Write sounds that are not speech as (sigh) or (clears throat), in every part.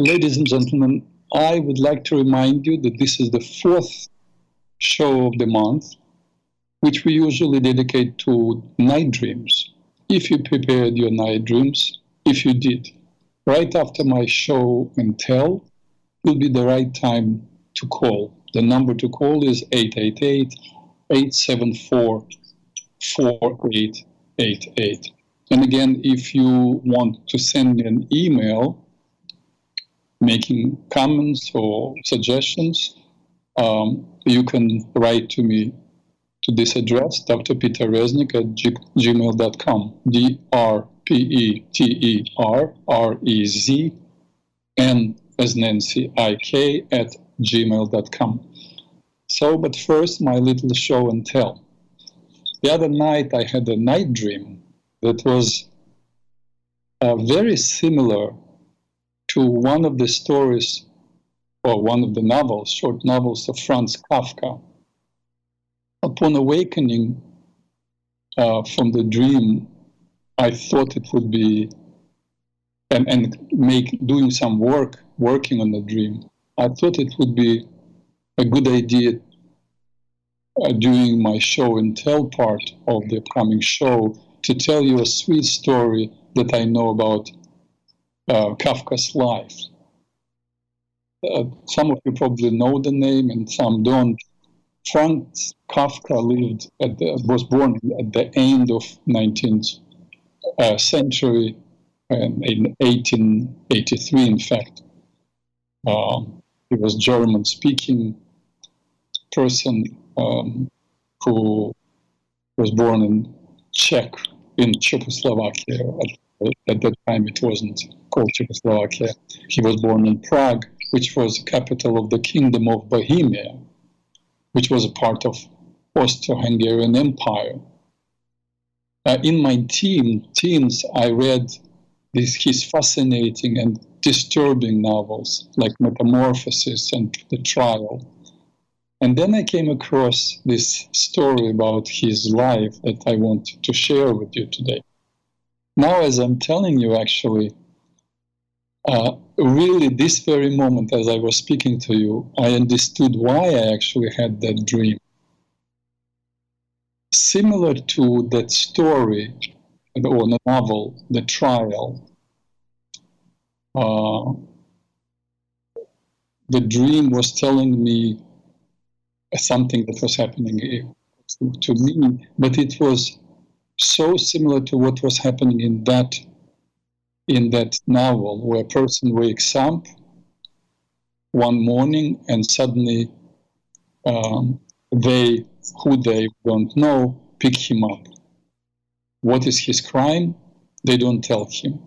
Ladies and gentlemen, I would like to remind you that this is the fourth show of the month, which we usually dedicate to night dreams. If you prepared your night dreams, if you did, right after my show and tell will be the right time to call. The number to call is 888 874 4888. And again, if you want to send me an email making comments or suggestions, um, you can write to me to this address, Dr. Peter Reznik at g- gmail.com. D R P E T E R R E Z N as Nancy I K at gmail.com. So, but first, my little show and tell. The other night, I had a night dream that was uh, very similar to one of the stories or one of the novels, short novels of Franz Kafka. Upon awakening uh, from the dream, I thought it would be and, and make doing some work working on the dream. I thought it would be a good idea uh, during my show and tell part of the upcoming show to tell you a sweet story that I know about uh, Kafka's life. Uh, some of you probably know the name and some don't. Franz Kafka lived at the, was born at the end of 19th uh, century um, in 1883, in fact. Um, he was German-speaking person um, who was born in Czech in Czechoslovakia. At, at that time, it wasn't called Czechoslovakia. He was born in Prague, which was the capital of the Kingdom of Bohemia, which was a part of Austro-Hungarian Empire. Uh, in my teen, teens, I read his fascinating and disturbing novels like Metamorphosis and The Trial. And then I came across this story about his life that I want to share with you today. Now, as I'm telling you, actually, uh, really, this very moment as I was speaking to you, I understood why I actually had that dream. Similar to that story or the novel, The Trial, uh, the dream was telling me something that was happening to, to me, but it was so similar to what was happening in that in that novel, where a person wakes up one morning and suddenly um, they, who they don't know, pick him up. What is his crime? They don't tell him.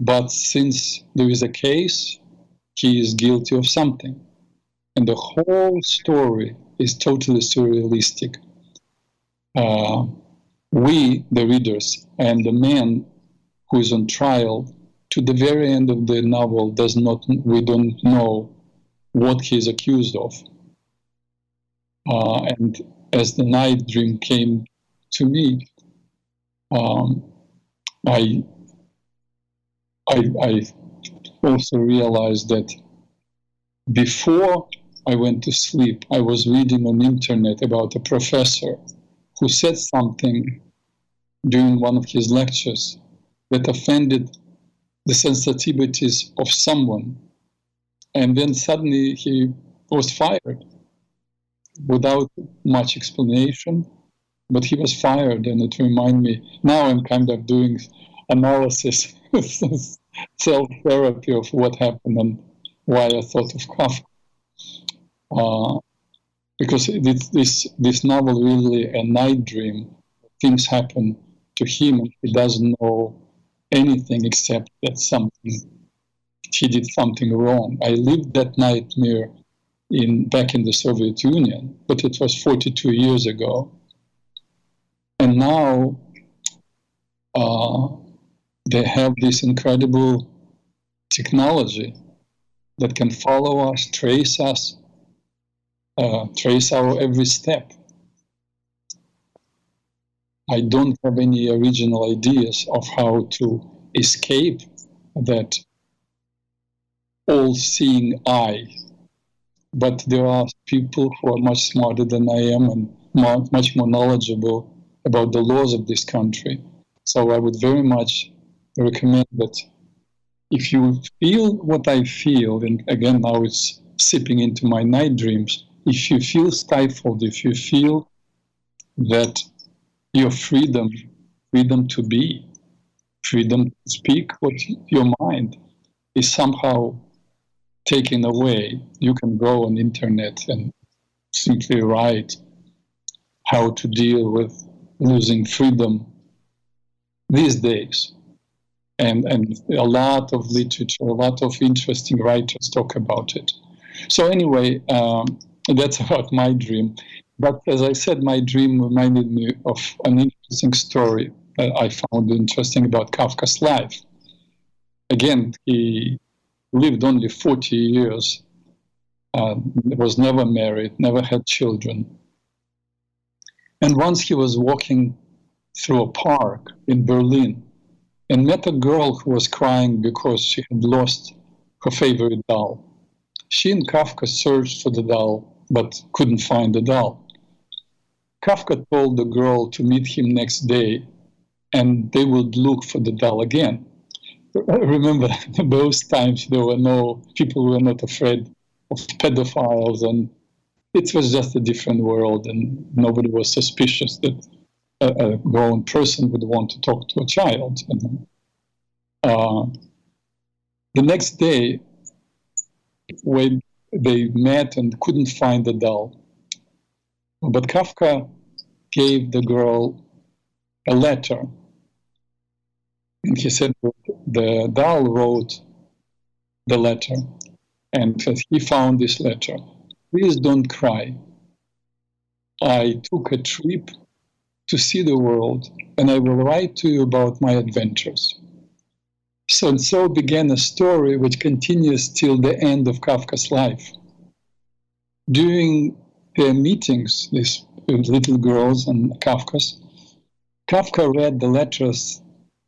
But since there is a case, he is guilty of something. And the whole story is totally surrealistic. Uh, we, the readers, and the man who is on trial, to the very end of the novel, does not we don't know what he is accused of. Uh, and as the night dream came to me, um, I, I, I also realized that before I went to sleep, I was reading on the internet about a professor who said something during one of his lectures that offended the sensitivities of someone. And then suddenly he was fired without much explanation, but he was fired. And it reminded me now I'm kind of doing analysis, (laughs) self therapy of what happened and why I thought of Kafka. Uh, because this, this, this novel really a night dream. Things happen to him he doesn't know anything except that something he did something wrong. I lived that nightmare in back in the Soviet Union, but it was 42 years ago. And now uh, they have this incredible technology that can follow us, trace us, uh, trace our every step. I don't have any original ideas of how to escape that all-seeing eye, but there are people who are much smarter than I am and much more knowledgeable about the laws of this country. So I would very much recommend that if you feel what I feel, and again now it's sipping into my night dreams, if you feel stifled, if you feel that your freedom, freedom to be, freedom to speak what your mind is somehow taken away, you can go on internet and simply write how to deal with losing freedom these days. And, and a lot of literature, a lot of interesting writers talk about it. So, anyway, um, (laughs) that's about my dream. But as I said, my dream reminded me of an interesting story that I found interesting about Kafka's life. Again, he lived only 40 years, uh, was never married, never had children. And once he was walking through a park in Berlin and met a girl who was crying because she had lost her favorite doll. She and Kafka searched for the doll but couldn't find the doll. Kafka told the girl to meet him next day and they would look for the doll again. (laughs) Remember, (laughs) those times there were no people were not afraid of pedophiles, and it was just a different world, and nobody was suspicious that a, a grown person would want to talk to a child. And, uh, the next day, when they met and couldn't find the doll, but Kafka gave the girl a letter. And he said the doll wrote the letter and he found this letter. Please don't cry. I took a trip to see the world, and I will write to you about my adventures. So and so began a story which continues till the end of Kafka's life. During their meetings, these little girls and Kafka's, Kafka read the letters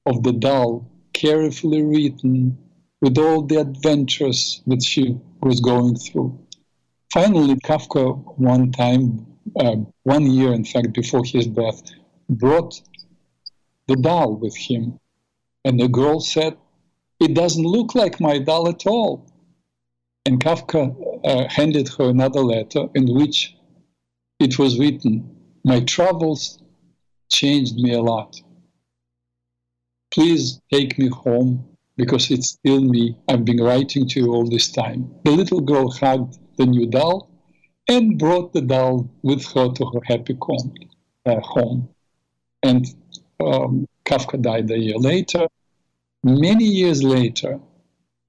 of the doll, carefully written with all the adventures that she was going through. Finally, Kafka, one time, uh, one year, in fact, before his death, brought the doll with him. And the girl said, It doesn't look like my doll at all. And Kafka uh, handed her another letter in which it was written, My travels changed me a lot. Please take me home because it's still me. I've been writing to you all this time. The little girl hugged the new doll and brought the doll with her to her happy home. Uh, home. And um, Kafka died a year later. Many years later,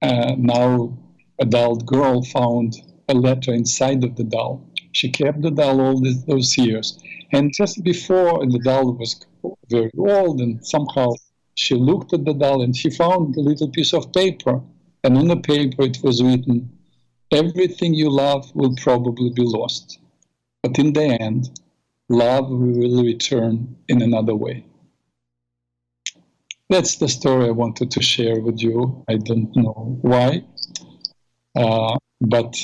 uh, now adult girl found a letter inside of the doll. She kept the doll all this, those years. And just before the doll was very old and somehow she looked at the doll and she found a little piece of paper. And on the paper it was written, Everything you love will probably be lost. But in the end, love will return in another way. That's the story I wanted to share with you. I don't know why, uh, but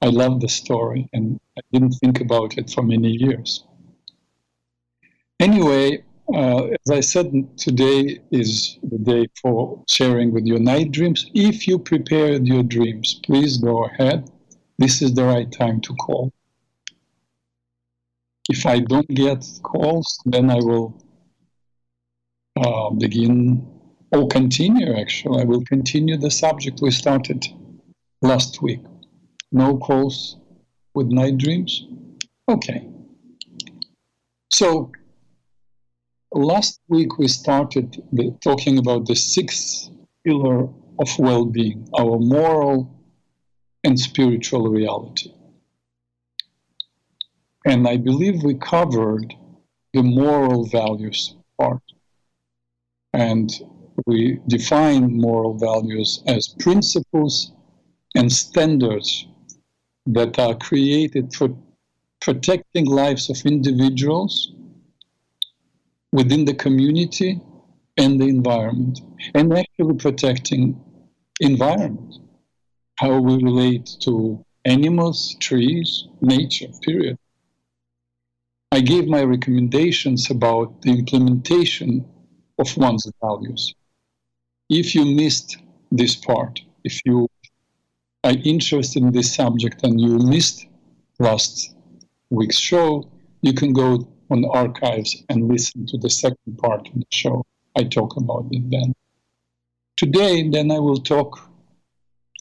I love the story and I didn't think about it for many years. Anyway, uh, as I said, today is the day for sharing with your night dreams. If you prepared your dreams, please go ahead. This is the right time to call. If I don't get calls, then I will uh, begin or continue, actually. I will continue the subject we started last week. No calls with night dreams? Okay. So last week we started talking about the sixth pillar of well being, our moral and spiritual reality. And I believe we covered the moral values part. And we define moral values as principles and standards that are created for protecting lives of individuals within the community and the environment, and actually protecting environment. how we relate to animals, trees, nature, period. I gave my recommendations about the implementation of one's values. If you missed this part, if you are interested in this subject and you missed last week's show, you can go on the archives and listen to the second part of the show. I talk about it then. Today, then I will talk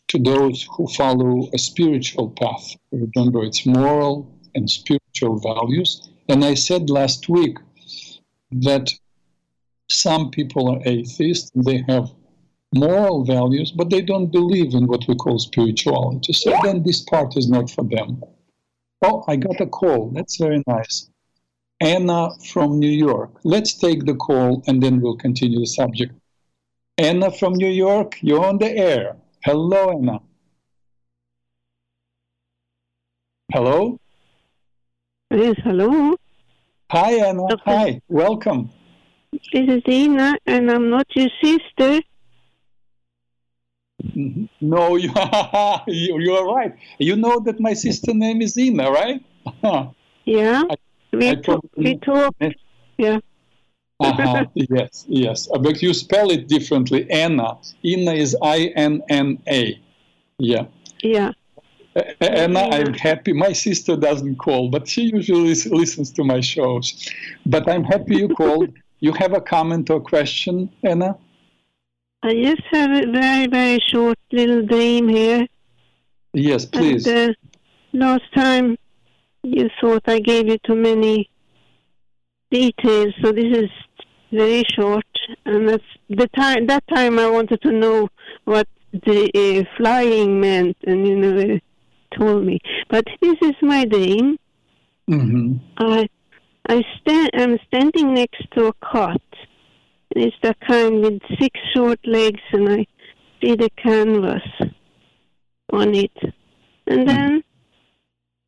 to those who follow a spiritual path. Remember, it's moral and spiritual values. And I said last week that some people are atheists, they have moral values, but they don't believe in what we call spirituality. So then this part is not for them. Oh, I got a call. That's very nice. Anna from New York. Let's take the call and then we'll continue the subject. Anna from New York, you're on the air. Hello, Anna. Hello? Yes, hello. Hi, Anna. Doctor. Hi. Welcome. This is Ina, and I'm not your sister. No, (laughs) you, you are right. You know that my sister name is Ina, right? (laughs) Yeah, I- we I talk. We talk. (laughs) Yeah. uh-huh. yes, yes. Uh, But you spell it differently. Anna. Ina is I N N A. Yeah. Yeah. Anna, Yeah. I'm happy. My sister doesn't call, but she usually listens to my shows. But I'm happy you called. You have a comment or question, Anna? I just have a very, very short little dream here. Yes, please. And uh, last time you thought I gave you too many details, so this is very short. And that's the time. That time I wanted to know what the uh, flying meant, and you never told me. But this is my dream. hmm I I stand I'm standing next to a cot. And it's the kind with six short legs and I see the canvas on it. And then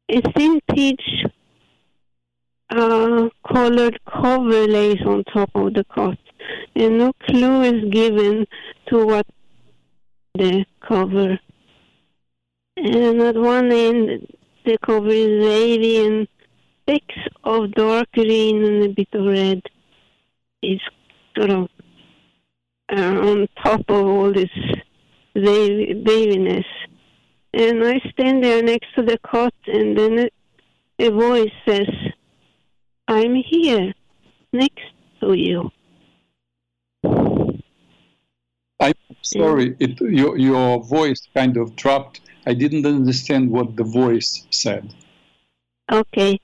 a thin peach uh, colored cover lays on top of the cot. And no clue is given to what the cover. And at one end the cover is wavy and specks of dark green and a bit of red is sort of uh, on top of all this waviness. And I stand there next to the cot, and then a, a voice says, I'm here, next to you. I'm sorry, it, your, your voice kind of dropped. I didn't understand what the voice said. Okay,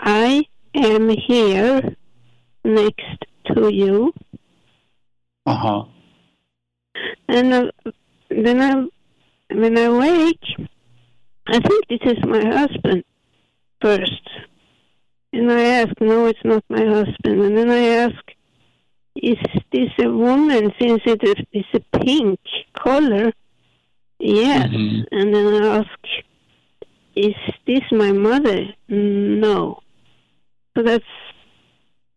I am here, next to you. Uh huh. And uh, then I, when I wake, I think this is my husband first. And I ask, no, it's not my husband. And then I ask, is this a woman since it is a pink color? Yes. Mhm. And then I ask, is this my mother? No. So that's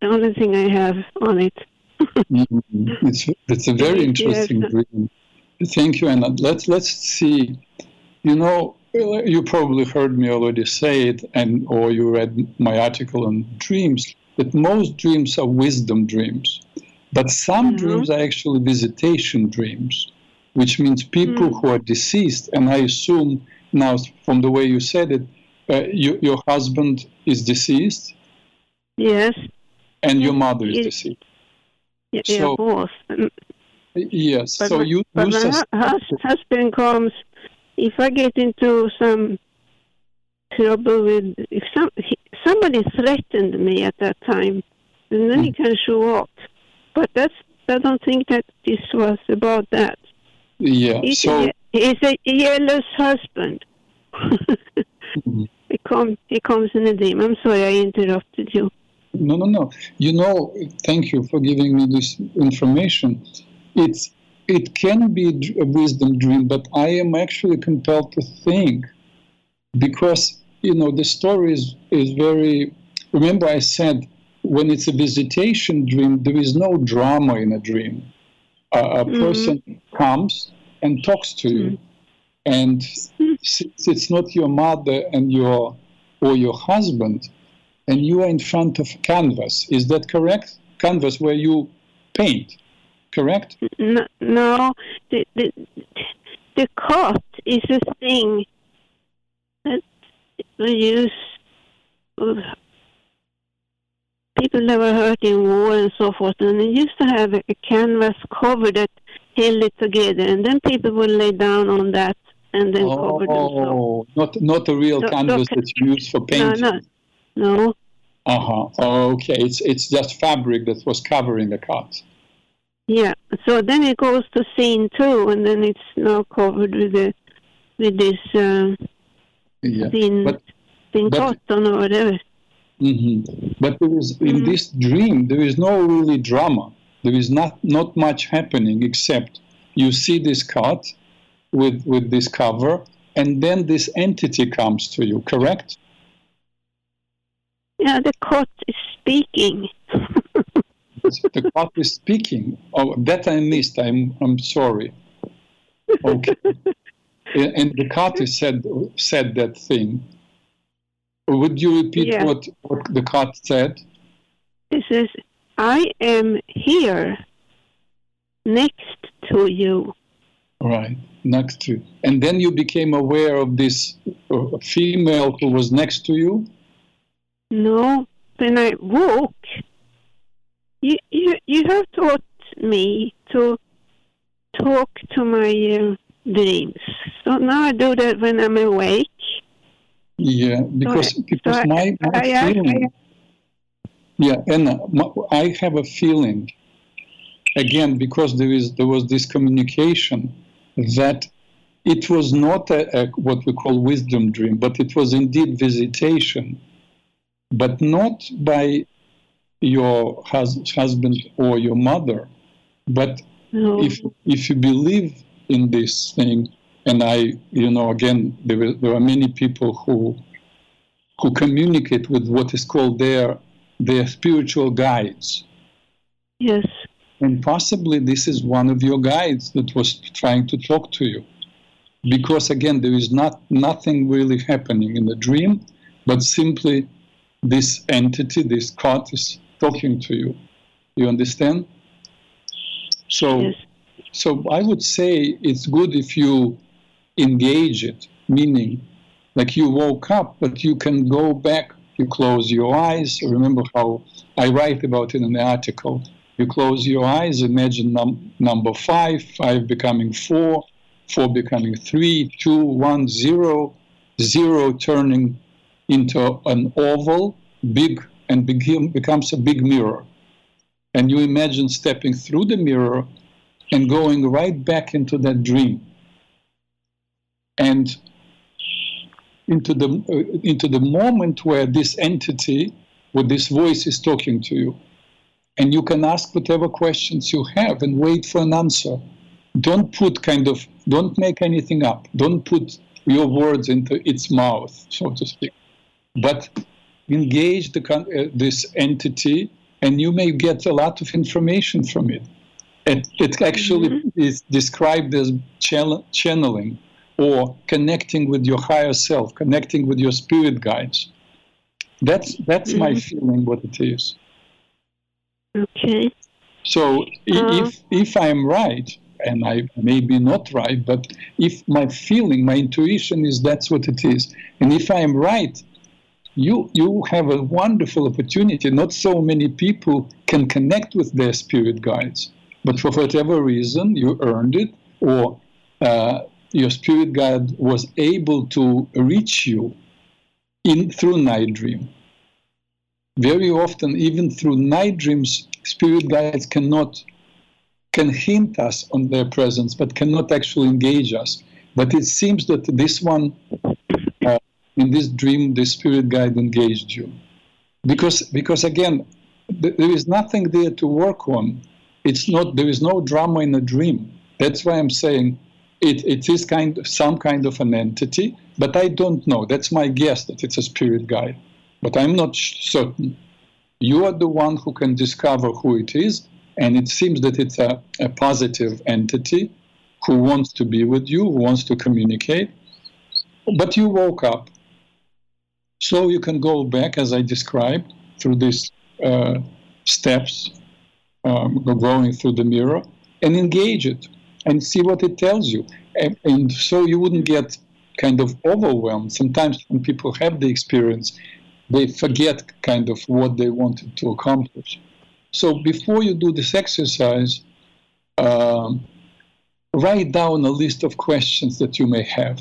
the only thing I have on it. Mhm. It's it's a very (laughs) Yes. interesting dream. Thank you, Anna. Let's let's see. You know, you probably heard me already say it, and or you read my article on dreams. That most dreams are wisdom dreams, but some Mhm. dreams are actually visitation dreams, which means people Mm. who are deceased. And I assume now, from the way you said it, uh, you, your husband is dused Yes. and your mother is Yes. deceased. Yeah, So- both. Mm, Yes. But so my, you, but you my sus- husband comes if I get into some trouble with if some he, somebody threatened me at that time, and then he can show up. But that's I don't think that this was about that. yeah. He's, So. a, he's a jealous husband. (laughs) Mhm. he comes he comes in a dream. I'm sorry I interrupted you. No, no, no. You know, thank you for giving me this information. It's it can be a wisdom dream, but I am actually compelled to think because you know the story is is very. Remember, I said when it's a visitation dream, there is no drama in a dream. A, a Mhm. person comes and talks to you, And (laughs) since it's not your mother and your or your husband, and you are in front of canvas, is that correct? Canvas where you paint, correct? No, no the, the, the cot is a thing that we use people that were hurt in war and so forth, and they used to have a canvas cover that held it together, and then people would lay down on that and then oh, cover themselves. Oh, not not a real No, canvas no, that you use for No, painting. no, no. Uh huh. Okay, it's it's just fabric that was covering the cut. Yeah. So then it goes to scene two, and then it's now covered with the with this um, Yeah. thin but- thin but- cotton or whatever. hmm But there is in Mhm. this dream there is no really drama. There is not not much happening except you see this cut with with this cover, and then this entity comes to you. Correct? Yeah, the cot is speaking. the cut is speaking. Oh, that I missed. I'm I'm sorry. Okay. and the is said said that thing. Would you repeat Yeah. what, what the cut said? It says, "I am here, next to you." Right, next to And then you became aware of this uh, female who was next to you? No, when I woke, you you you have taught me to talk to my uh, dreams. So now I do that when I'm awake. Yeah, because, I- because so my, my I- I- feeling. yeah, Anna, my, I have a feeling, again, because there is there was this communication, that it was not a, a what we call wisdom dream, but it was indeed visitation, but not by your hus- husband or your mother, but No, if if you believe in this thing, and I, you know, again, there were, there are many people who who communicate with what is called their their spiritual guides, yes, and possibly this is one of your guides that was trying to talk to you, because again, there is not nothing really happening in the dream, but simply this entity, this cot, is talking to you. You understand? So. yes, So I would say it's good if you engage it, meaning like you woke up, but you can go back, you close your eyes. Remember how I write about it in the article. You close your eyes, imagine num- number five, five becoming four, four becoming three, two, one, zero, zero turning into an oval, big, and becomes a big mirror. And you imagine stepping through the mirror and going right back into that dream. And into the uh, into the moment where this entity with this voice is talking to you. And you can ask whatever questions you have and wait for an answer. Don't put kind of don't make anything up. Don't put your words into its mouth so to speak but engage the uh, this entity and you may get a lot of information from it it, it actually is described as channel, channeling or connecting with your higher self, connecting with your spirit guides. That's that's my Mhm. feeling. What it is. okay, So Uh. if if I'm right, and I may be not right, but if my feeling, my intuition is that's what it is, and if I am right, you you have a wonderful opportunity. Not so many people can connect with their spirit guides, but for whatever reason, you earned it, or uh, your spirit guide was able to reach you in through night dream. Very often, even through night dreams, spirit guides cannot can hint us on their presence, but cannot actually engage us. But it seems that this one, in this dream, the spirit guide engaged you, because because again, th- there is nothing there to work on. It's not there is no drama in a dream. That's why I'm saying it, it is kind of some kind of an entity, but I don't know. That's my guess that it's a spirit guide, but I'm not certain. You are the one who can discover who it is, and it seems that it's a, a positive entity, who wants to be with you, who wants to communicate. But you woke up. So you can go back, as I described, through these uh, steps, um, going through the mirror, and engage it and see what it tells you. And, and so you wouldn't get kind of overwhelmed. Sometimes when people have the experience, they forget kind of what they wanted to accomplish. So before you do this exercise, um, write down a list of questions that you may have.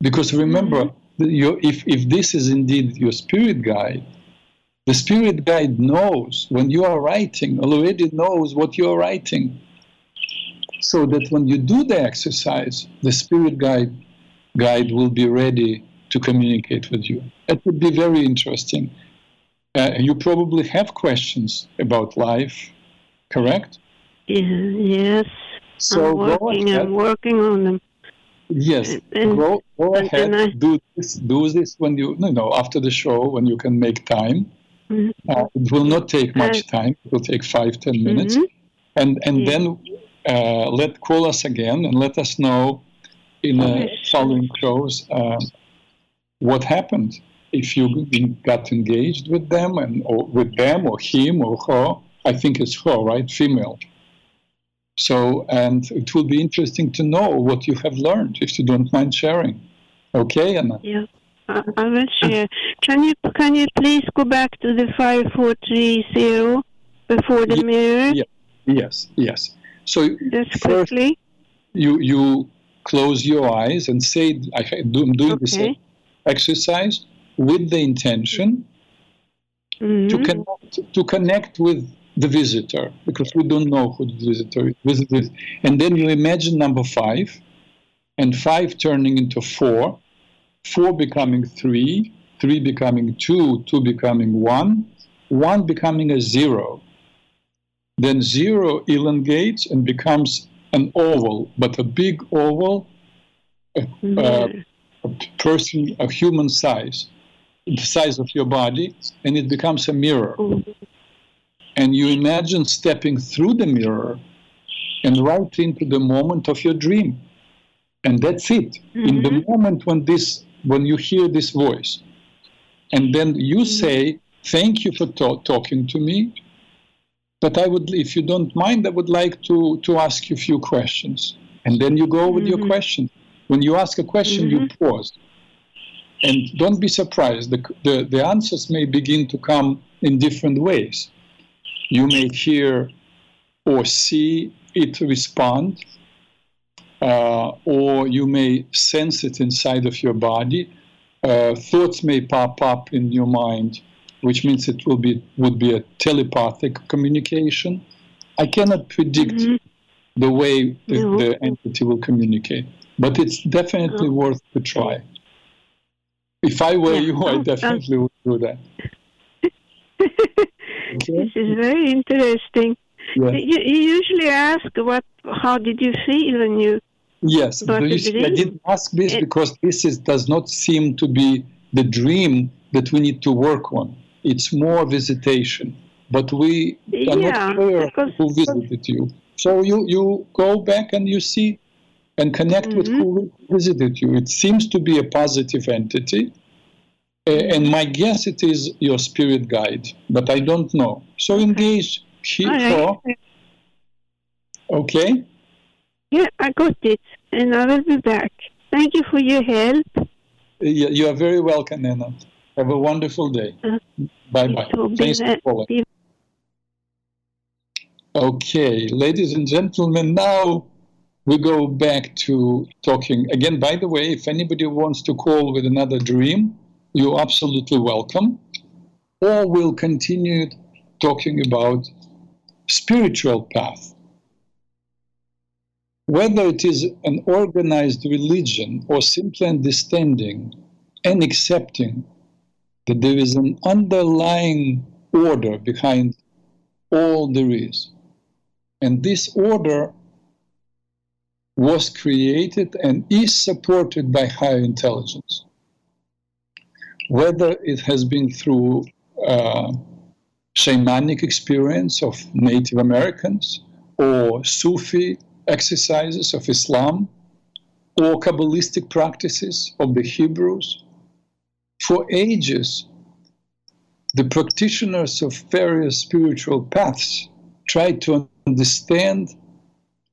Because remember, mm-hmm. Your, if, if this is indeed your spirit guide, the spirit guide knows when you are writing, already knows what you are writing. So that when you do the exercise, the spirit guide guide will be ready to communicate with you. It would be very interesting. Uh, you probably have questions about life, correct? Yes. So I'm working, I'm working on them. Yes, and, go, go and, ahead. I, do this. Do this when you, you know, after the show when you can make time. Mm-hmm. Uh, it will not take much uh, time. It will take five, ten minutes, mm-hmm. and and yeah. then uh, let call us again and let us know in the following shows uh, what happened if you got engaged with them and or with them or him or her. I think it's her, right? Female. So, and it will be interesting to know what you have learned if you don't mind sharing. Okay, Anna? Yeah. I will share. Can you can you please go back to the five four three zero before the mirror? Yeah. Yes, yes. So just first, quickly. You you close your eyes and say, "I'm doing okay. this exercise with the intention mm-hmm. to connect to connect with the visitor because we don't know who the visitor is. And then you imagine number five, and five turning into four, four becoming three, three becoming two, two becoming one, one becoming a zero. Then zero elongates and becomes an oval, but a big oval, a, mm-hmm. a person, a human size, the size of your body, and it becomes a mirror. Mm-hmm and you imagine stepping through the mirror and right into the moment of your dream and that's it mm-hmm. in the mm-hmm. moment when this when you hear this voice and then you mm-hmm. say thank you for to- talking to me but i would if you don't mind i would like to to ask you a few questions and then you go with mm-hmm. your question when you ask a question you mm-hmm. pause and don't be surprised the, the the answers may begin to come in different ways you may hear or see it respond, uh, or you may sense it inside of your body. Uh, thoughts may pop up in your mind, which means it will be would be a telepathic communication. I cannot predict mm-hmm. the way the, no. the, entity will communicate, but it's definitely no. worth to try. If I were yeah. you, I (laughs) definitely would do that. (laughs) This is very interesting. Yeah. You, you, usually ask what, how did you feel when you? Yes, I didn't ask this it, because this is, does not seem to be the dream that we need to work on. It's more visitation, but we are yeah, not sure who visited you. So you you go back and you see and connect mm-hmm. with who visited you. It seems to be a positive entity and my guess it is your spirit guide, but I don't know. So engage here. Right. Okay? Yeah, I got it, and I will be back. Thank you for your help. Yeah, you are very welcome, Anna. Have a wonderful day. Uh, bye bye. Thanks for calling. Okay, ladies and gentlemen, now we go back to talking again. By the way, if anybody wants to call with another dream, you're absolutely welcome. Or we'll continue talking about spiritual path. Whether it is an organized religion or simply understanding and accepting that there is an underlying order behind all there is. And this order was created and is supported by higher intelligence whether it has been through uh, shamanic experience of Native Americans or Sufi exercises of Islam or Kabbalistic practices of the Hebrews. For ages, the practitioners of various spiritual paths tried to understand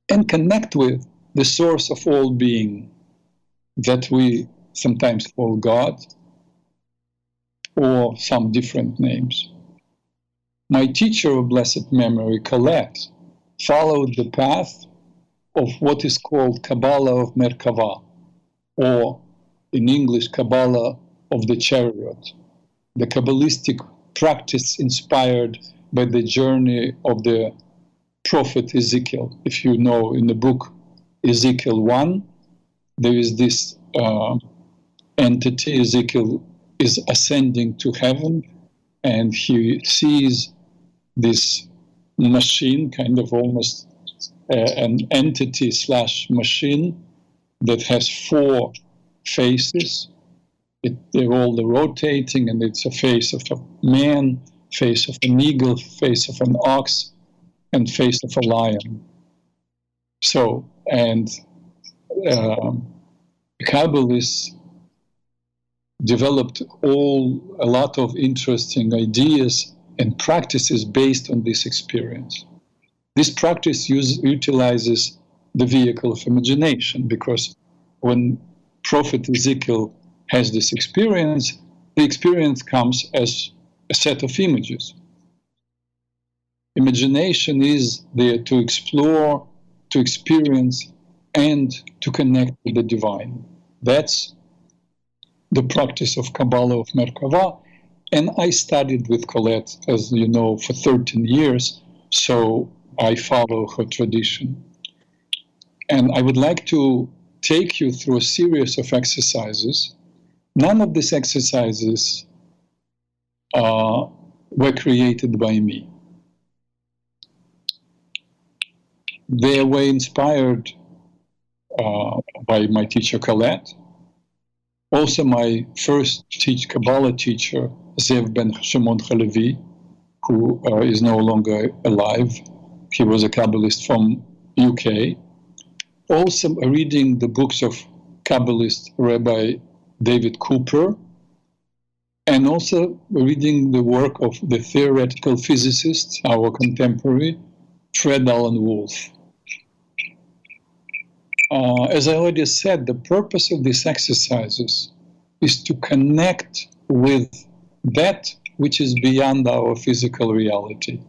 and connect with the source of all being that we sometimes call God or some different names. My teacher of blessed memory, Colette, followed the path of what is called Kabbalah of Merkava, or in English, Kabbalah of the chariot, the Kabbalistic practice inspired by the journey of the prophet Ezekiel. If you know in the book Ezekiel 1, there is this uh, entity, Ezekiel is ascending to heaven, and he sees this machine, kind of almost uh, an entity slash machine that has four faces. It, they're all rotating, and it's a face of a man, face of an eagle, face of an ox, and face of a lion. So, and um, Kabbalists developed all a lot of interesting ideas and practices based on this experience. This practice use, utilizes the vehicle of imagination because when Prophet Ezekiel has this experience, the experience comes as a set of images. Imagination is there to explore, to experience, and to connect with the divine. That's the practice of Kabbalah of Merkava. And I studied with Colette, as you know, for 13 years, so I follow her tradition. And I would like to take you through a series of exercises. None of these exercises uh, were created by me. They were inspired uh, by my teacher Colette. Also, my first teach Kabbalah teacher, Zev ben Shimon Halevi, who uh, is no longer alive. He was a Kabbalist from UK. Also, reading the books of Kabbalist Rabbi David Cooper, and also reading the work of the theoretical physicist, our contemporary, Fred Alan Wolf. Uh, as I already said, the purpose of these exercises is to connect with that which is beyond our physical reality,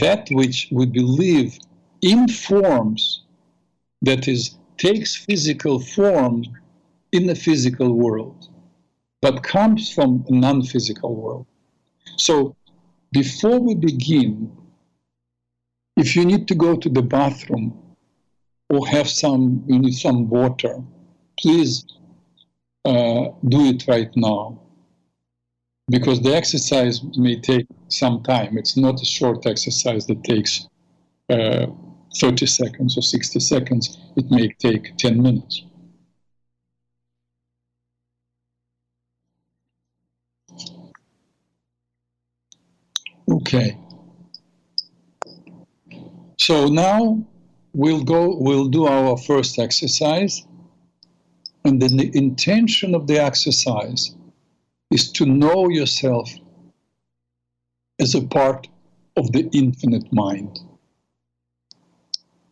that which we believe informs, that is, takes physical form in the physical world, but comes from a non physical world. So, before we begin, if you need to go to the bathroom, or have some, you need some water, please uh, do it right now. Because the exercise may take some time. It's not a short exercise that takes uh, 30 seconds or 60 seconds. It may take 10 minutes. Okay. So now we'll go, we'll do our first exercise. And then the intention of the exercise is to know yourself as a part of the infinite mind.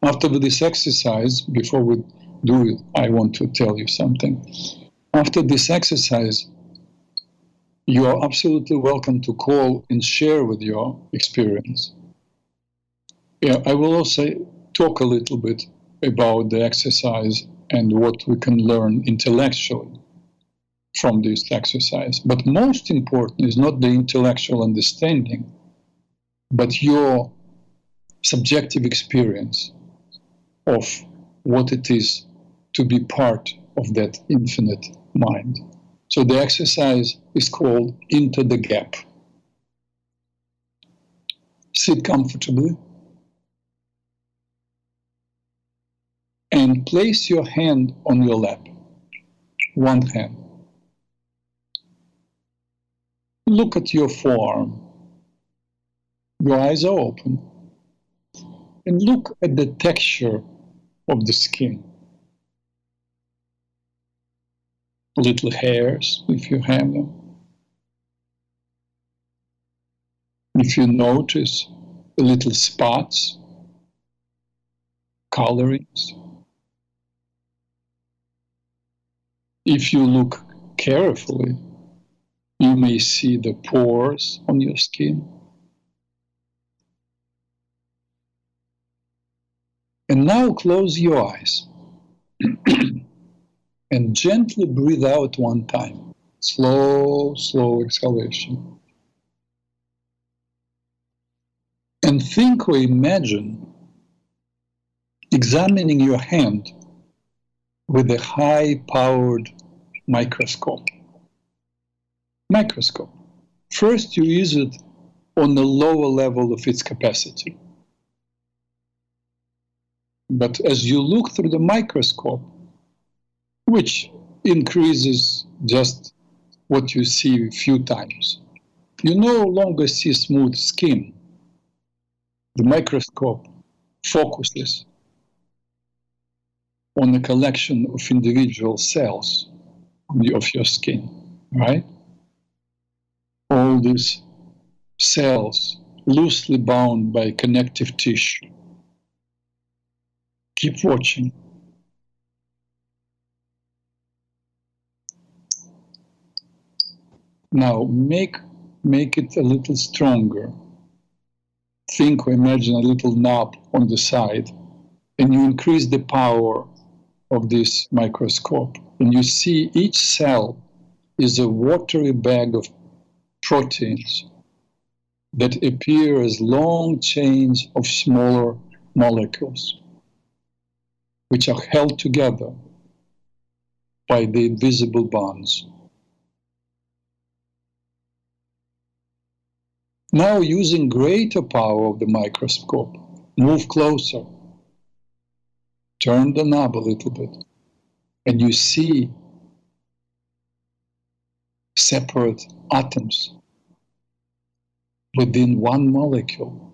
After this exercise, before we do it, I want to tell you something. After this exercise, you are absolutely welcome to call and share with your experience. Yeah, I will also talk a little bit about the exercise and what we can learn intellectually from this exercise. But most important is not the intellectual understanding, but your subjective experience of what it is to be part of that infinite mind. So the exercise is called Into the Gap. Sit comfortably. And place your hand on your lap, one hand. Look at your forearm. Your eyes are open. And look at the texture of the skin. Little hairs, if you have them. If you notice little spots, colorings, if you look carefully, you may see the pores on your skin. And now close your eyes (clears throat) and gently breathe out one time. Slow, slow exhalation. And think or imagine examining your hand with a high powered microscope. Microscope. First, you use it on the lower level of its capacity. But as you look through the microscope, which increases just what you see a few times, you no longer see smooth skin. The microscope focuses on a collection of individual cells of your skin, right? All these cells loosely bound by connective tissue. Keep watching. Now make make it a little stronger. Think or imagine a little knob on the side, and you increase the power of this microscope. And you see each cell is a watery bag of proteins that appear as long chains of smaller molecules, which are held together by the invisible bonds. Now, using greater power of the microscope, move closer turn the knob a little bit, and you see separate atoms within one molecule.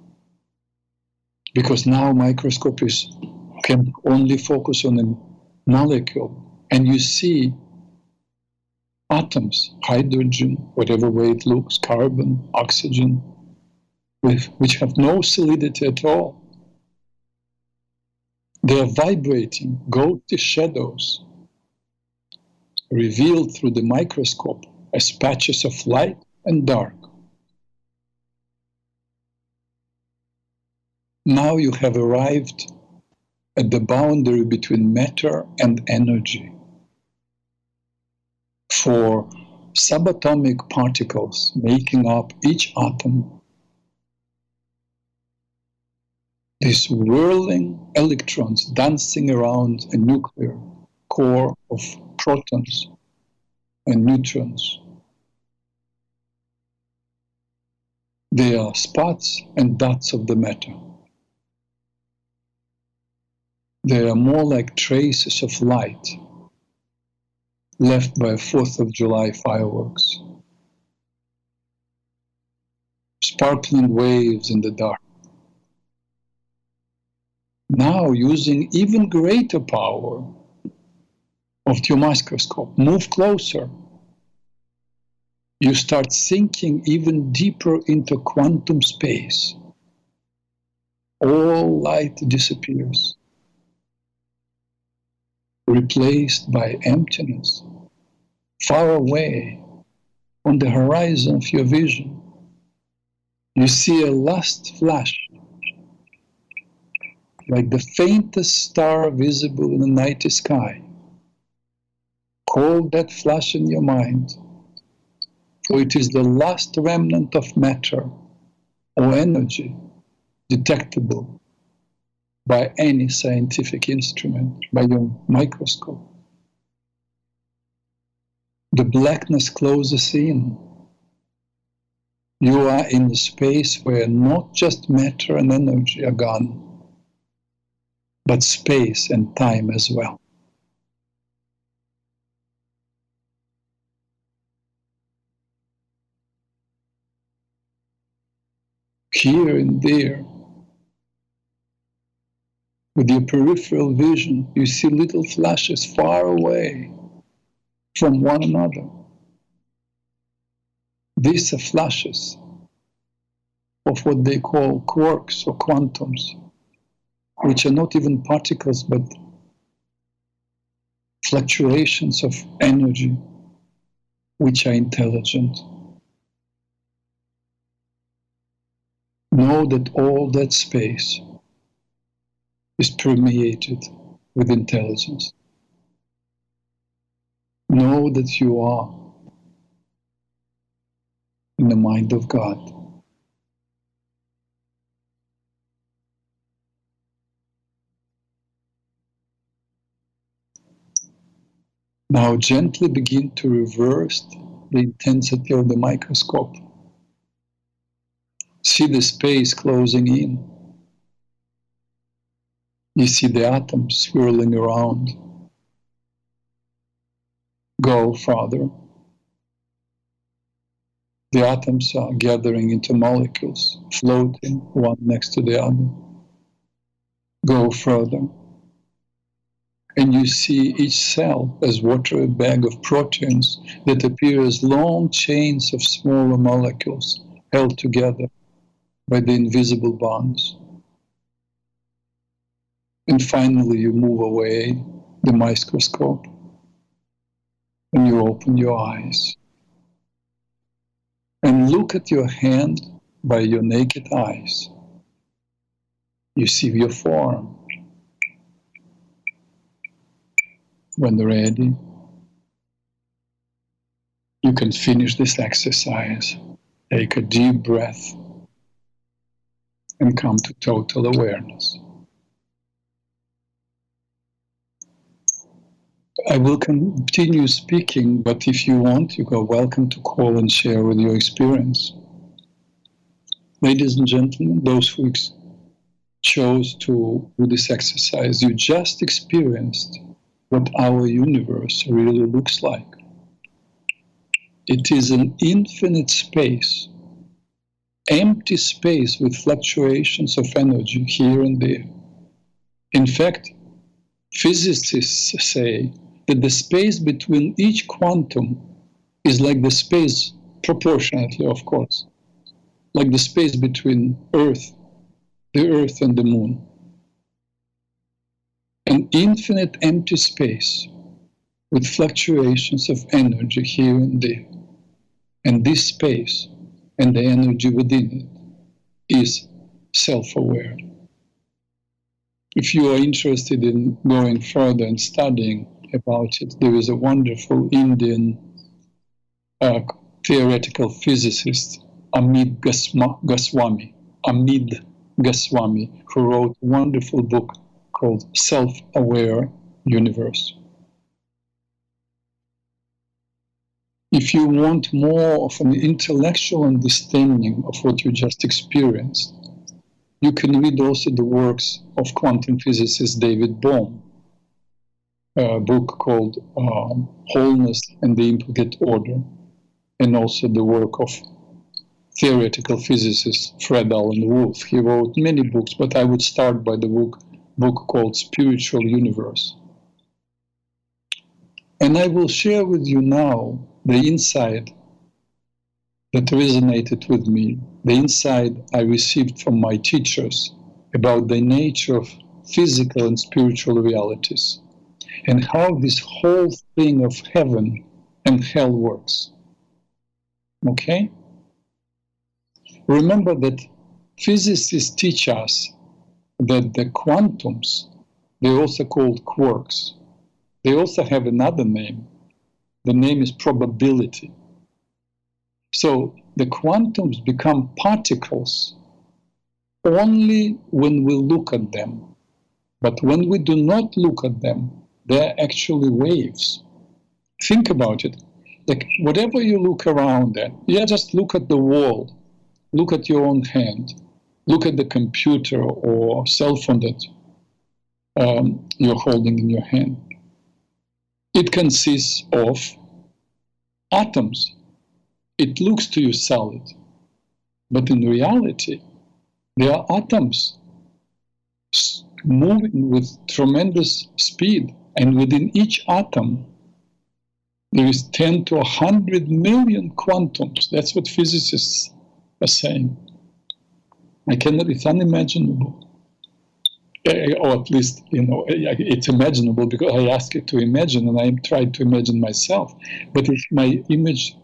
Because now microscope is, can only focus on a molecule, and you see atoms, hydrogen, whatever way it looks, carbon, oxygen, with, which have no solidity at all. They are vibrating ghostly shadows revealed through the microscope as patches of light and dark. Now you have arrived at the boundary between matter and energy. For subatomic particles making up each atom these whirling electrons dancing around a nuclear core of protons and neutrons. They are spots and dots of the matter. They are more like traces of light left by 4th of July fireworks. Sparkling waves in the dark. Now, using even greater power of your microscope, move closer. You start sinking even deeper into quantum space. All light disappears, replaced by emptiness, far away on the horizon of your vision. You see a last flash like the faintest star visible in the night sky. Call that flash in your mind, for it is the last remnant of matter or energy detectable by any scientific instrument, by your microscope. The blackness closes in. You are in a space where not just matter and energy are gone but space and time as well. Here and there, with your peripheral vision, you see little flashes far away from one another. These are flashes of what they call quarks or quantums, which are not even particles but fluctuations of energy which are intelligent. Know that all that space is permeated with intelligence. Know that you are in the mind of God. Now gently begin to reverse the intensity of the microscope. See the space closing in. You see the atoms swirling around. Go farther. The atoms are gathering into molecules, floating one next to the other. Go further. And you see each cell as water bag of proteins that appear as long chains of smaller molecules held together by the invisible bonds. And finally, you move away the microscope and you open your eyes and look at your hand by your naked eyes. You see your form. When they're ready, you can finish this exercise. Take a deep breath and come to total awareness. I will continue speaking, but if you want, you are welcome to call and share with your experience. Ladies and gentlemen, those who chose to do this exercise, you just experienced what our universe really looks like. It is an infinite space, empty space with fluctuations of energy here and there. In fact, physicists say that the space between each quantum is like the space, proportionately, of course, like the space between Earth, the Earth, and the Moon. An infinite empty space with fluctuations of energy here and there. And this space and the energy within it is self aware. If you are interested in going further and studying about it. There is a wonderful Indian uh, theoretical physicist, Amit Goswami, Amit Goswami, who wrote a wonderful book called Self Aware Universe. If you want more of an intellectual understanding of what you just experienced, you can read also the works of quantum physicist David Bohm a book called um, Wholeness and the Implicate Order, and also the work of theoretical physicist Fred Alan Wolf. He wrote many books, but I would start by the book, book called Spiritual Universe. And I will share with you now the insight that resonated with me, the insight I received from my teachers about the nature of physical and spiritual realities and how this whole thing of heaven and hell works. Okay? Remember that physicists teach us that the quantums, they're also called quarks, they also have another name. The name is probability. So the quantums become particles only when we look at them. But when we do not look at them, they're actually waves. Think about it. Like whatever you look around at, yeah, just look at the wall, look at your own hand, look at the computer or cell phone that um, you're holding in your hand. It consists of atoms. It looks to you solid, but in reality, they are atoms moving with tremendous speed, and within each atom, there is 10 to 100 million quantums. That's what physicists are saying. I cannot, it's unimaginable. Or at least, you know, it's imaginable because I ask it to imagine and I try to imagine myself. But my image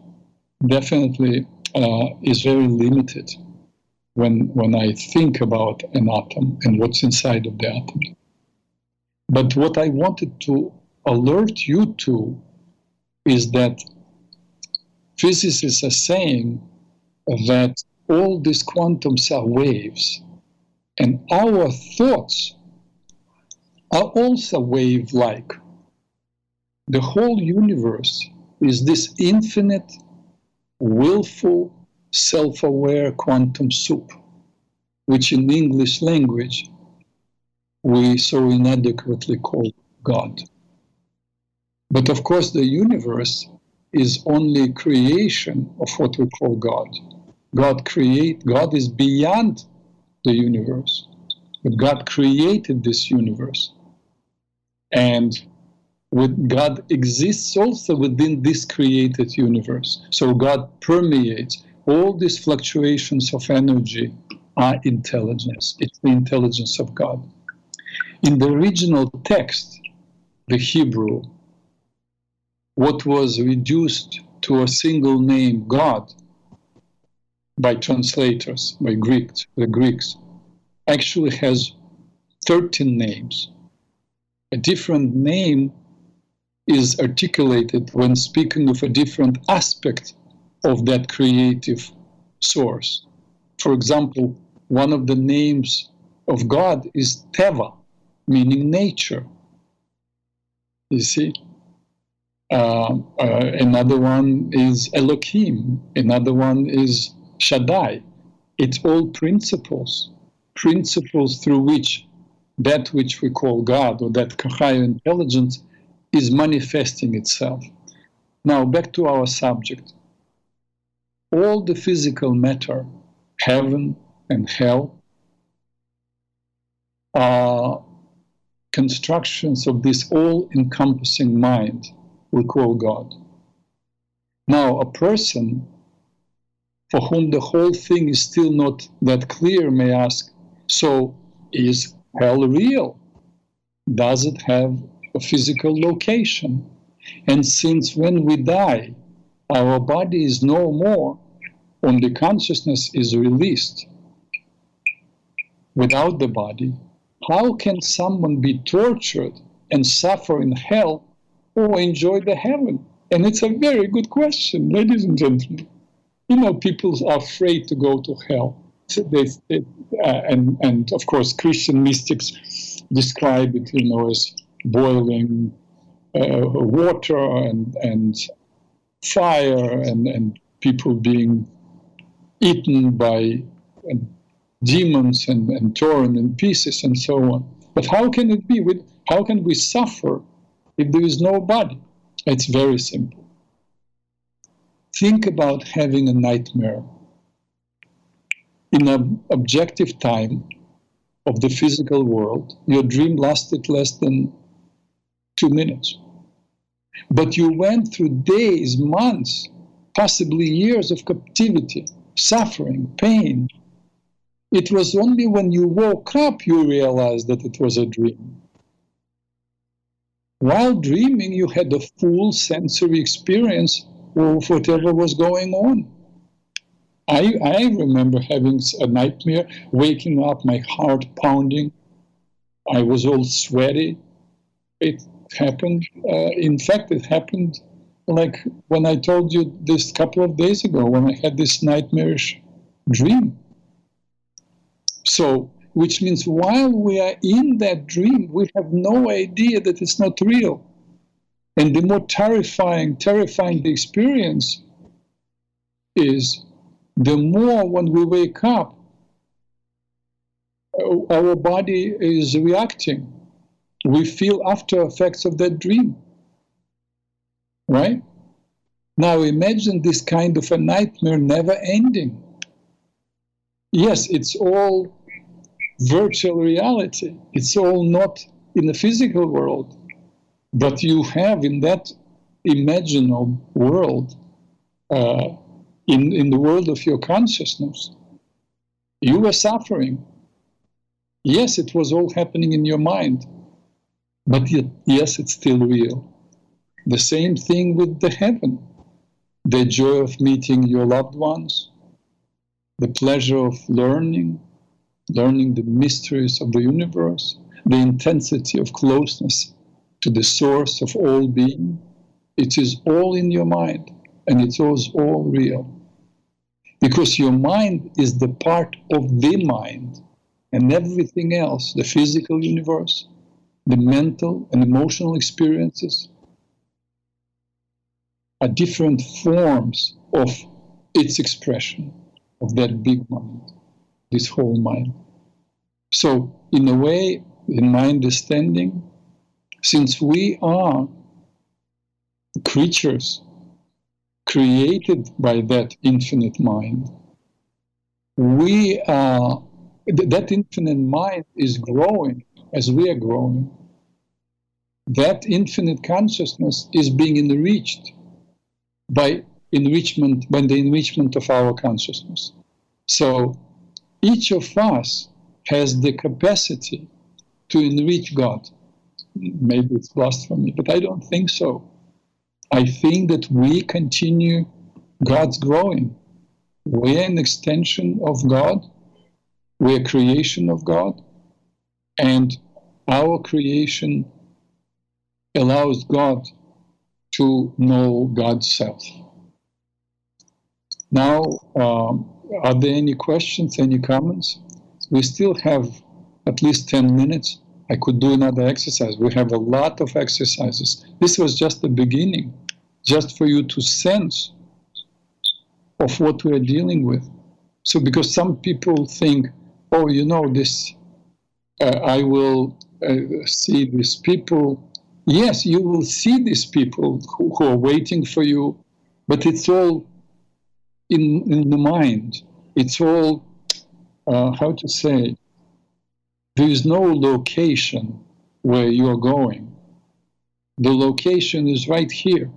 definitely uh, is very limited when, when I think about an atom and what's inside of the atom. But what I wanted to alert you to is that physicists are saying that all these quantums are waves, and our thoughts are also wave like. The whole universe is this infinite, willful, self aware quantum soup, which in English language we so inadequately call God. But of course, the universe is only creation of what we call God. God create God is beyond the universe. But God created this universe. And with God exists also within this created universe. So God permeates all these fluctuations of energy are intelligence. It's the intelligence of God. In the original text, the Hebrew, what was reduced to a single name, God, by translators, by Greeks, the Greeks, actually has 13 names. A different name is articulated when speaking of a different aspect of that creative source. For example, one of the names of God is Teva, meaning nature. You see? Uh, uh, another one is Elohim. Another one is Shaddai. It's all principles, principles through which that which we call God or that higher intelligence is manifesting itself. Now, back to our subject. All the physical matter, heaven and hell, are constructions of this all encompassing mind we call God. Now, a person for whom the whole thing is still not that clear may ask so, is hell real? Does it have a physical location? And since when we die, our body is no more, only consciousness is released without the body, how can someone be tortured and suffer in hell or enjoy the heaven? And it's a very good question, ladies and gentlemen you know, people are afraid to go to hell. They, they, uh, and, and of course, Christian mystics describe it, you know, as boiling uh, water and, and fire and, and people being eaten by demons and, and torn in pieces and so on. But how can it be? With, how can we suffer if there is no body? It's very simple. Think about having a nightmare in an objective time of the physical world. Your dream lasted less than two minutes. But you went through days, months, possibly years of captivity, suffering, pain. It was only when you woke up you realized that it was a dream. While dreaming, you had a full sensory experience whatever was going on. I, I remember having a nightmare, waking up, my heart pounding. I was all sweaty. It happened. Uh, in fact, it happened like when I told you this couple of days ago when I had this nightmarish dream. So, which means while we are in that dream, we have no idea that it's not real. And the more terrifying, terrifying the experience is, the more when we wake up, uh, our body is reacting. We feel after effects of that dream. Right? Now imagine this kind of a nightmare never ending. Yes, it's all virtual reality. It's all not in the physical world, but you have in that imaginal world, uh, in, in the world of your consciousness, you were suffering. Yes, it was all happening in your mind, but yet, yes, it's still real. The same thing with the heaven the joy of meeting your loved ones, the pleasure of learning, learning the mysteries of the universe, the intensity of closeness to the source of all being. It is all in your mind and it is all real. Because your mind is the part of the mind and everything else, the physical universe, the mental and emotional experiences, are different forms of its expression, of that big mind, this whole mind. So, in a way, in my understanding, since we are creatures created by that infinite mind, we are, that infinite mind is growing as we are growing. That infinite consciousness is being enriched by enrichment, by the enrichment of our consciousness. So each of us has the capacity to enrich God. Maybe it's blasphemy, but I don't think so. I think that we continue God's growing. We're an extension of God, we're a creation of God, and our creation allows God to know God's self. Now, um, are there any questions, any comments? We still have at least 10 minutes. I could do another exercise. We have a lot of exercises. This was just the beginning, just for you to sense of what we are dealing with. So, because some people think, oh, you know, this, uh, I will uh, see these people yes, you will see these people who, who are waiting for you, but it's all in, in the mind. It's all, uh, how to say, there is no location where you are going. The location is right here.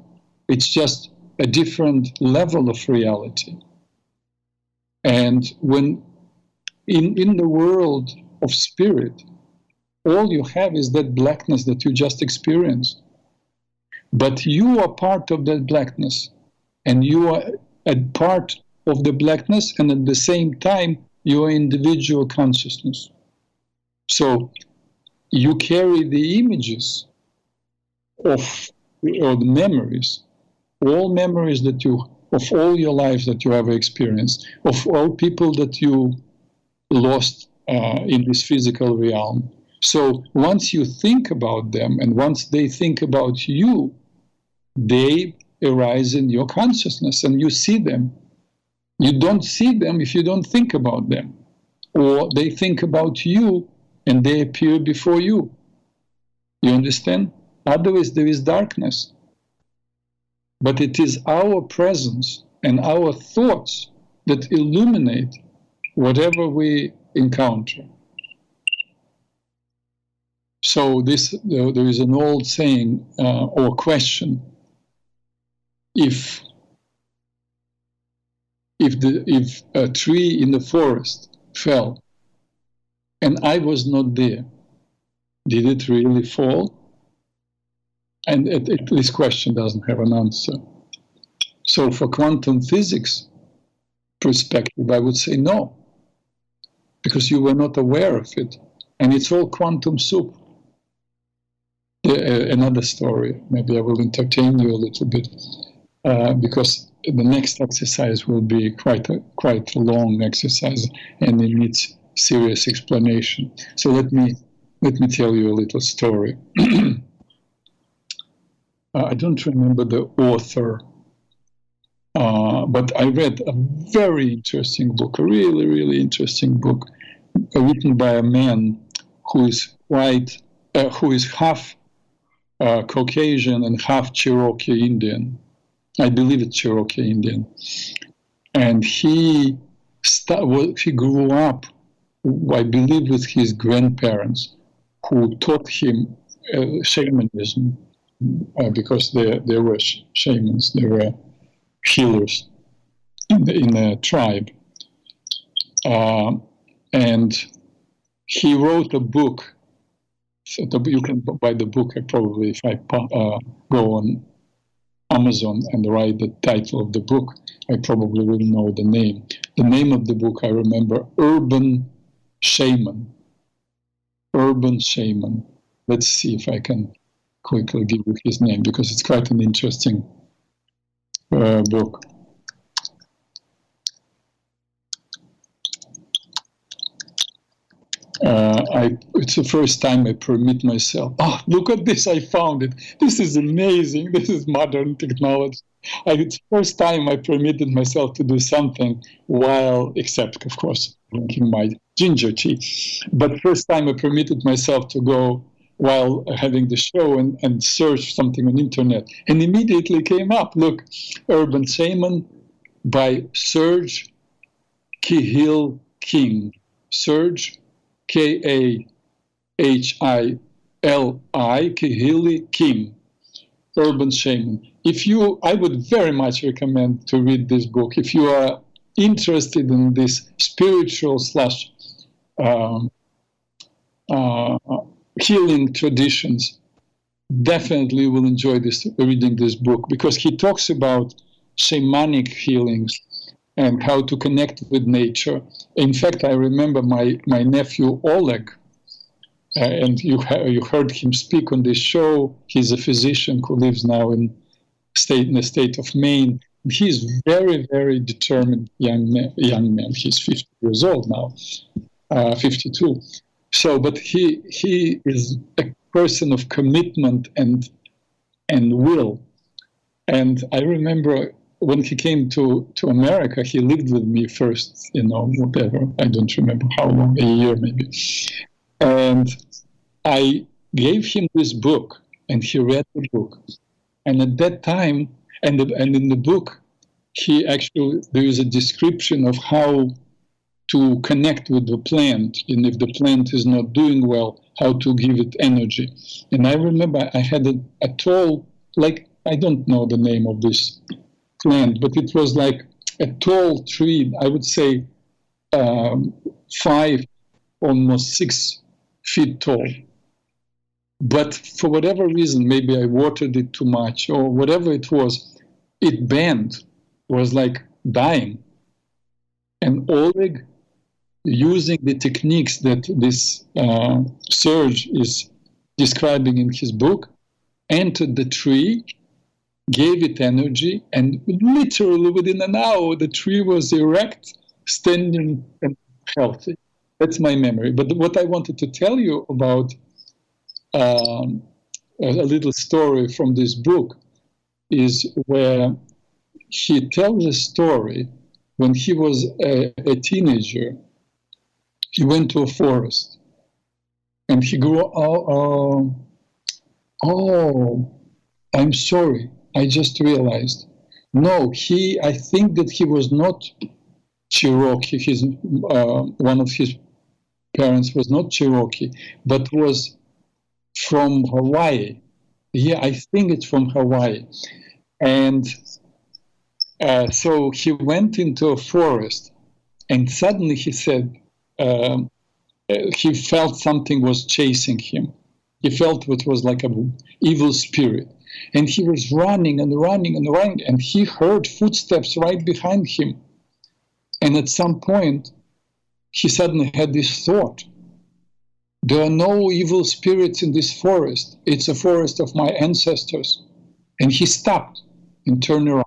It's just a different level of reality. And when in, in the world of spirit, all you have is that blackness that you just experienced. But you are part of that blackness, and you are a part of the blackness, and at the same time, you are individual consciousness. So you carry the images of or the memories, all memories that you of all your lives that you ever experienced, of all people that you lost uh, in this physical realm, so once you think about them and once they think about you, they arise in your consciousness and you see them. You don't see them if you don't think about them. Or they think about you and they appear before you. You understand? Otherwise, there is darkness. But it is our presence and our thoughts that illuminate whatever we encounter. So this uh, there is an old saying uh, or question: if if the if a tree in the forest fell and I was not there, did it really fall? And it, it, this question doesn't have an answer. So, for quantum physics perspective, I would say no, because you were not aware of it, and it's all quantum soup another story. Maybe I will entertain you a little bit uh, because the next exercise will be quite a, quite a long exercise and it needs serious explanation. So let me let me tell you a little story. (clears throat) uh, I don't remember the author, uh, but I read a very interesting book, a really really interesting book, written by a man who is white, uh, who is half uh, Caucasian and half Cherokee Indian. I believe it's Cherokee Indian. And he, st- well, he grew up I believe, with his grandparents, who taught him uh, shamanism uh, because they, they were sh- shamans, they were healers in the, in the tribe. Uh, and he wrote a book. So the, you can buy the book uh, probably if I uh, go on Amazon and write the title of the book. I probably will know the name. The name of the book I remember Urban Shaman. Urban Shaman. Let's see if I can quickly give you his name because it's quite an interesting uh, book. Uh, I, it's the first time I permit myself. Oh, look at this! I found it. This is amazing. This is modern technology. I, it's the first time I permitted myself to do something while, except of course, drinking my ginger tea. But first time I permitted myself to go while having the show and, and search something on internet, and immediately came up. Look, Urban Shaman by Serge Kahili King. Serge Kahili King, Urban Shaman. If you, I would very much recommend to read this book. If you are interested in this spiritual slash um, uh, healing traditions, definitely will enjoy this reading this book because he talks about shamanic healings and how to connect with nature. In fact, I remember my, my nephew Oleg, uh, and you, you heard him speak on this show. He's a physician who lives now in state in the state of Maine. He's very, very determined young man. Young man. He's 50 years old now, uh, 52. So, but he he is a person of commitment and and will. And I remember when he came to, to America, he lived with me first, you know, whatever. I don't remember how long, a year maybe. And I gave him this book, and he read the book. And at that time, and, the, and in the book, he actually, there is a description of how to connect with the plant, and if the plant is not doing well, how to give it energy. And I remember I had a, a tall, like, I don't know the name of this plant, but it was like a tall tree, I would say um, five, almost six feet tall. But for whatever reason, maybe I watered it too much or whatever it was, it bent, was like dying. And Oleg, using the techniques that this uh, Serge is describing in his book, entered the tree gave it energy, and literally within an hour, the tree was erect, standing, and healthy. That's my memory. But what I wanted to tell you about um, a, a little story from this book is where he tells a story when he was a, a teenager. He went to a forest and he grew oh, oh, oh I'm sorry. I just realized. No, he. I think that he was not Cherokee. His uh, one of his parents was not Cherokee, but was from Hawaii. Yeah, I think it's from Hawaii, and uh, so he went into a forest, and suddenly he said um, uh, he felt something was chasing him. He felt what was like an evil spirit and he was running and running and running, and he heard footsteps right behind him. And at some point, he suddenly had this thought there are no evil spirits in this forest. It's a forest of my ancestors. And he stopped and turned around.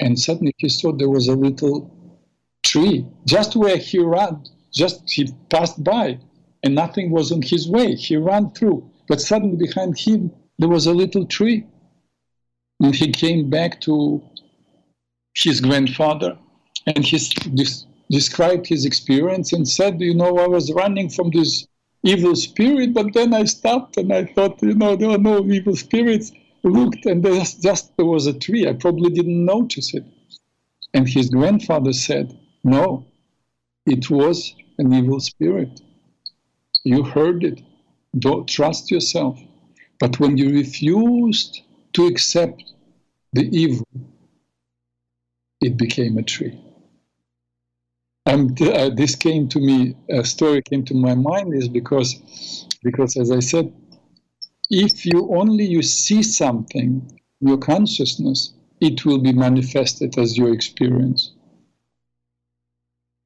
And suddenly he saw there was a little tree just where he ran. Just he passed by and nothing was on his way. He ran through. But suddenly behind him there was a little tree. And he came back to his grandfather and he described his experience and said, You know, I was running from this evil spirit, but then I stopped and I thought, you know, there are no evil spirits. Looked and there's just there was a tree. I probably didn't notice it. And his grandfather said, No, it was an evil spirit. You heard it. Don't trust yourself. But when you refused to accept the evil, it became a tree. And uh, this came to me, a story came to my mind is because, because as I said, if you only you see something, your consciousness, it will be manifested as your experience.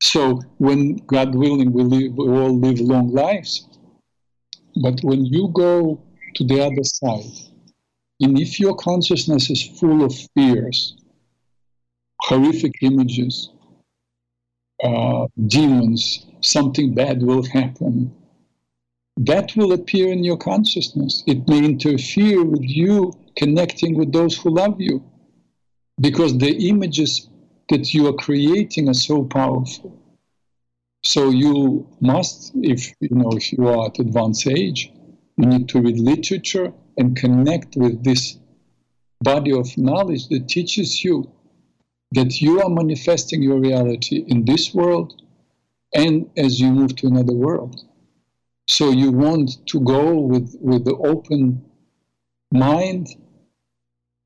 So when God willing, we, live, we all live long lives. But when you go to the other side, and if your consciousness is full of fears, horrific images, uh, demons, something bad will happen, that will appear in your consciousness. It may interfere with you connecting with those who love you because the images that you are creating are so powerful. So you must, if you know, if you are at advanced age, you need to read literature and connect with this body of knowledge that teaches you that you are manifesting your reality in this world and as you move to another world. So you want to go with, with the open mind,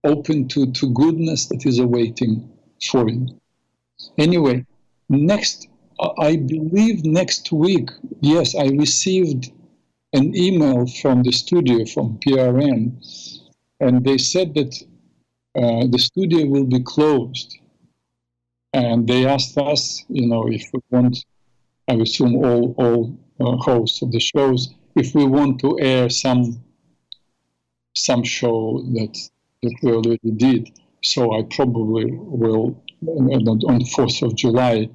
open to, to goodness that is awaiting for you. Anyway, next, I believe next week, yes, I received an email from the studio, from PRN, and they said that uh, the studio will be closed. And they asked us, you know, if we want, I assume all, all uh, hosts of the shows, if we want to air some some show that that we already did. So I probably will on the fourth of July.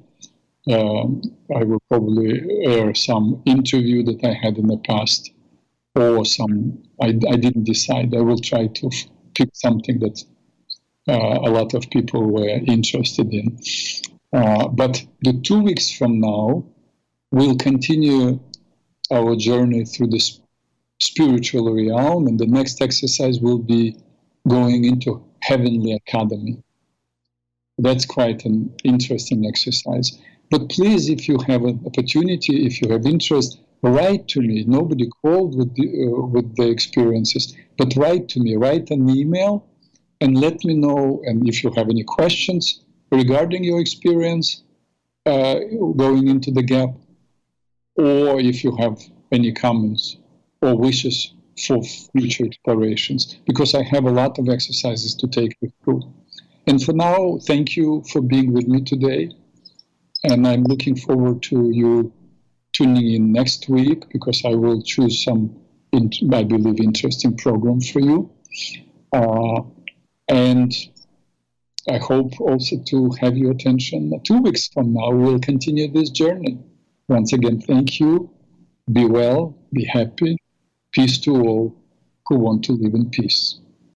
Um, I will probably air some interview that I had in the past, or some I, I didn't decide. I will try to f- pick something that uh, a lot of people were interested in. Uh, but the two weeks from now, we'll continue our journey through the spiritual realm, and the next exercise will be going into Heavenly Academy. That's quite an interesting exercise. But please, if you have an opportunity, if you have interest, write to me. Nobody called with the, uh, with the experiences, but write to me. Write an email and let me know. And if you have any questions regarding your experience uh, going into the gap, or if you have any comments or wishes for future explorations, because I have a lot of exercises to take you through. And for now, thank you for being with me today. And I'm looking forward to you tuning in next week because I will choose some, I believe, interesting program for you. Uh, and I hope also to have your attention two weeks from now. We'll continue this journey. Once again, thank you. Be well, be happy. Peace to all who want to live in peace.